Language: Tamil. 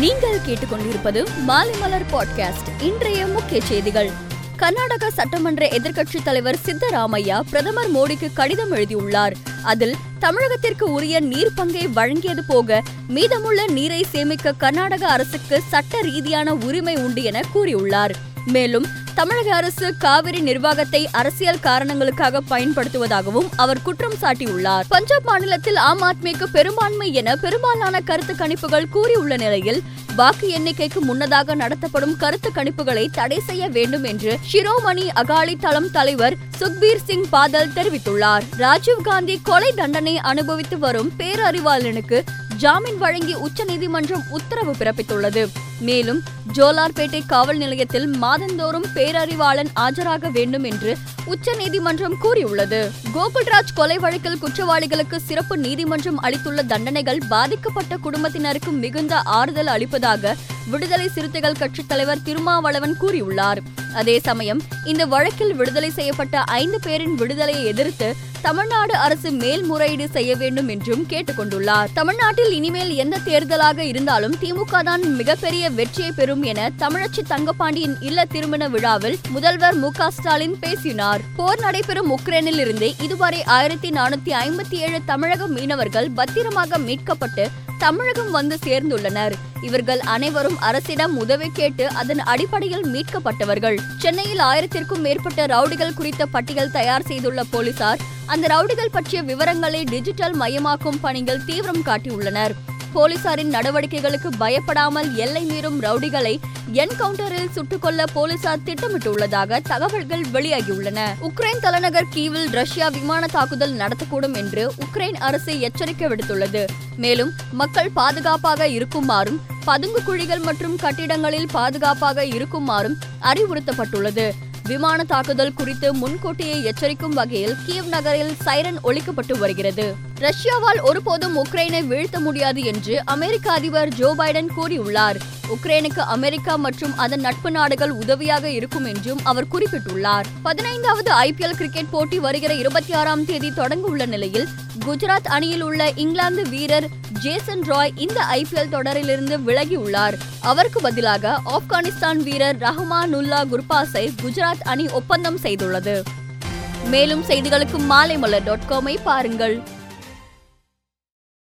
நீங்கள் கேட்டுக்கொண்டிருப்பது மாலைமலர் பாட்காஸ்ட் இன்றைய முக்கிய செய்திகள். கர்நாடக சட்டமன்ற எதிர்க்கட்சித் தலைவர் சித்தராமையா பிரதமர் மோடிக்கு கடிதம் எழுதியுள்ளார். அதில் தமிழகத்திற்கு உரிய நீர் பங்கை வழங்கியது போக மீதமுள்ள நீரை சேமிக்க கர்நாடக அரசுக்கு சட்ட ரீதியான உரிமை உண்டு என கூறியுள்ளார். மேலும் தமிழக அரசு காவிரி நிர்வாகத்தை அரசியல் காரணங்களுக்காக பயன்படுத்துவதாகவும் அவர் குற்றம் சாட்டியுள்ளார். பஞ்சாப் மாநிலத்தில் ஆம் ஆத்மிக்கு பெரும்பான்மை என பெரும்பாலான கருத்து கணிப்புகள் கூறியுள்ள நிலையில் வாக்கு எண்ணிக்கைக்கு முன்னதாக நடத்தப்படும் கருத்து கணிப்புகளை தடை செய்ய வேண்டும் என்று ஷிரோமணி அகாலி தளம் தலைவர் சுக்பீர் சிங் பாதல் தெரிவித்துள்ளார். ராஜீவ்காந்தி கொலை தண்டனை அனுபவித்து வரும் பேரறிவாளனுக்கு ஜாமீன் வழங்கி உச்சநீதிமன்றம் உத்தரவு பிறப்பித்துள்ளது. மேலும் ஜோலார்பேட்டை காவல் நிலையத்தில் மாதந்தோறும் பேரறிவாளன் ஆஜராக வேண்டும் என்று உச்சநீதிமன்றம் கூறியுள்ளது. கோகுல்ராஜ் கொலை வழக்கில் குற்றவாளிகளுக்கு சிறப்பு நீதிமன்றம் அளித்துள்ள தண்டனைகள் பாதிக்கப்பட்ட குடும்பத்தினருக்கு மிகுந்த ஆறுதல் அளிப்பதாக விடுதலை சிறுத்தைகள் கட்சித் தலைவர் திருமாவளவன் கூறியுள்ளார். அதே சமயம் இந்த வழக்கில் விடுதலை செய்யப்பட்ட ஐந்து பேரின் விடுதலையை எதிர்த்து தமிழ்நாடு அரசு மேல்முறையீடு செய்ய வேண்டும் என்றும் கேட்டுக்கொண்டுள்ளார் தமிழ்நாட்டில் இனிமேல் எந்த தேர்தலாக இருந்தாலும் திமுக தான் மிகப்பெரிய வெற்றியை பெறும் என தமிழச்சி தங்கப்பாண்டியின் இல்ல திருமண விழாவில் முதல்வர் மு ஸ்டாலின் பேசினார். போர் நடைபெறும் உக்ரைனில் இருந்து இதுவரை ஆயிரத்தி நானூத்தி ஐம்பத்தி ஏழு தமிழக மீனவர்கள் பத்திரமாக மீட்கப்பட்டு தமிழகம் வந்து சேர்ந்துள்ளனர். இவர்கள் அனைவரும் அரசிடம் உதவி கேட்டு அதன் அடிப்படையில் மீட்கப்பட்டவர்கள். சென்னையில் ஆயிரத்திற்கும் மேற்பட்ட ரவுடிகள் குறித்த பட்டியல் தயார் செய்துள்ள போலீசார் அந்த ரவுடிகள் பற்றிய விவரங்களை டிஜிட்டல் மயமாக்கும் பணிகள் தீவிரம் காட்டியுள்ளனர். போலீசாரின் நடவடிக்கைகளுக்கு பயப்படாமல் எல்லை மீறும் ரவுடிகளை என்கவுண்டரில் சுட்டுக்கொள்ள போலீசார் திட்டமிட்டுள்ளதாக தகவல்கள் வெளியாகியுள்ளன. உக்ரைன் தலைநகர் கீவில் ரஷ்யா விமான தாக்குதல் நடத்தக்கூடும் என்று உக்ரைன் அரசு எச்சரிக்கை விடுத்துள்ளது. மேலும் மக்கள் பாதுகாப்பாக இருக்குமாறும் பதுங்கு குழிகள் மற்றும் கட்டிடங்களில் பாதுகாப்பாக இருக்குமாறும் அறிவுறுத்தப்பட்டுள்ளது. விமான தாக்குதல் குறித்து முன்கூட்டியே எச்சரிக்கும் வகையில் கீவ் நகரில் சைரன் ஒழிக்கப்பட்டு வருகிறது. ரஷ்யாவால் ஒருபோதும் உக்ரைனை வீழ்த்த முடியாது என்று அமெரிக்க அதிபர் ஜோ பைடன் கூறியுள்ளார். உக்ரைனுக்கு அமெரிக்கா மற்றும் அதன் நட்பு நாடுகள் உதவியாக இருக்கும் என்றும் அவர் குறிப்பிட்டுள்ளார். பதினைந்தாவது ஐபிஎல் கிரிக்கெட் போட்டி வருகிற இருபத்தி ஆறாம் தேதி தொடங்க உள்ள நிலையில் குஜராத் அணியில் உள்ள இங்கிலாந்து வீரர் ஜேசன் ராய் இந்த ஐபிஎல் தொடரிலிருந்து விலகியுள்ளார். அவருக்கு பதிலாக ஆப்கானிஸ்தான் வீரர் ரஹ்மானுல்லா குர்பாஸை குஜராத் அணி ஒப்பந்தம் செய்துள்ளது. மேலும் செய்திகளுக்கு மாலைமலர் டாட் காமை பாருங்கள்.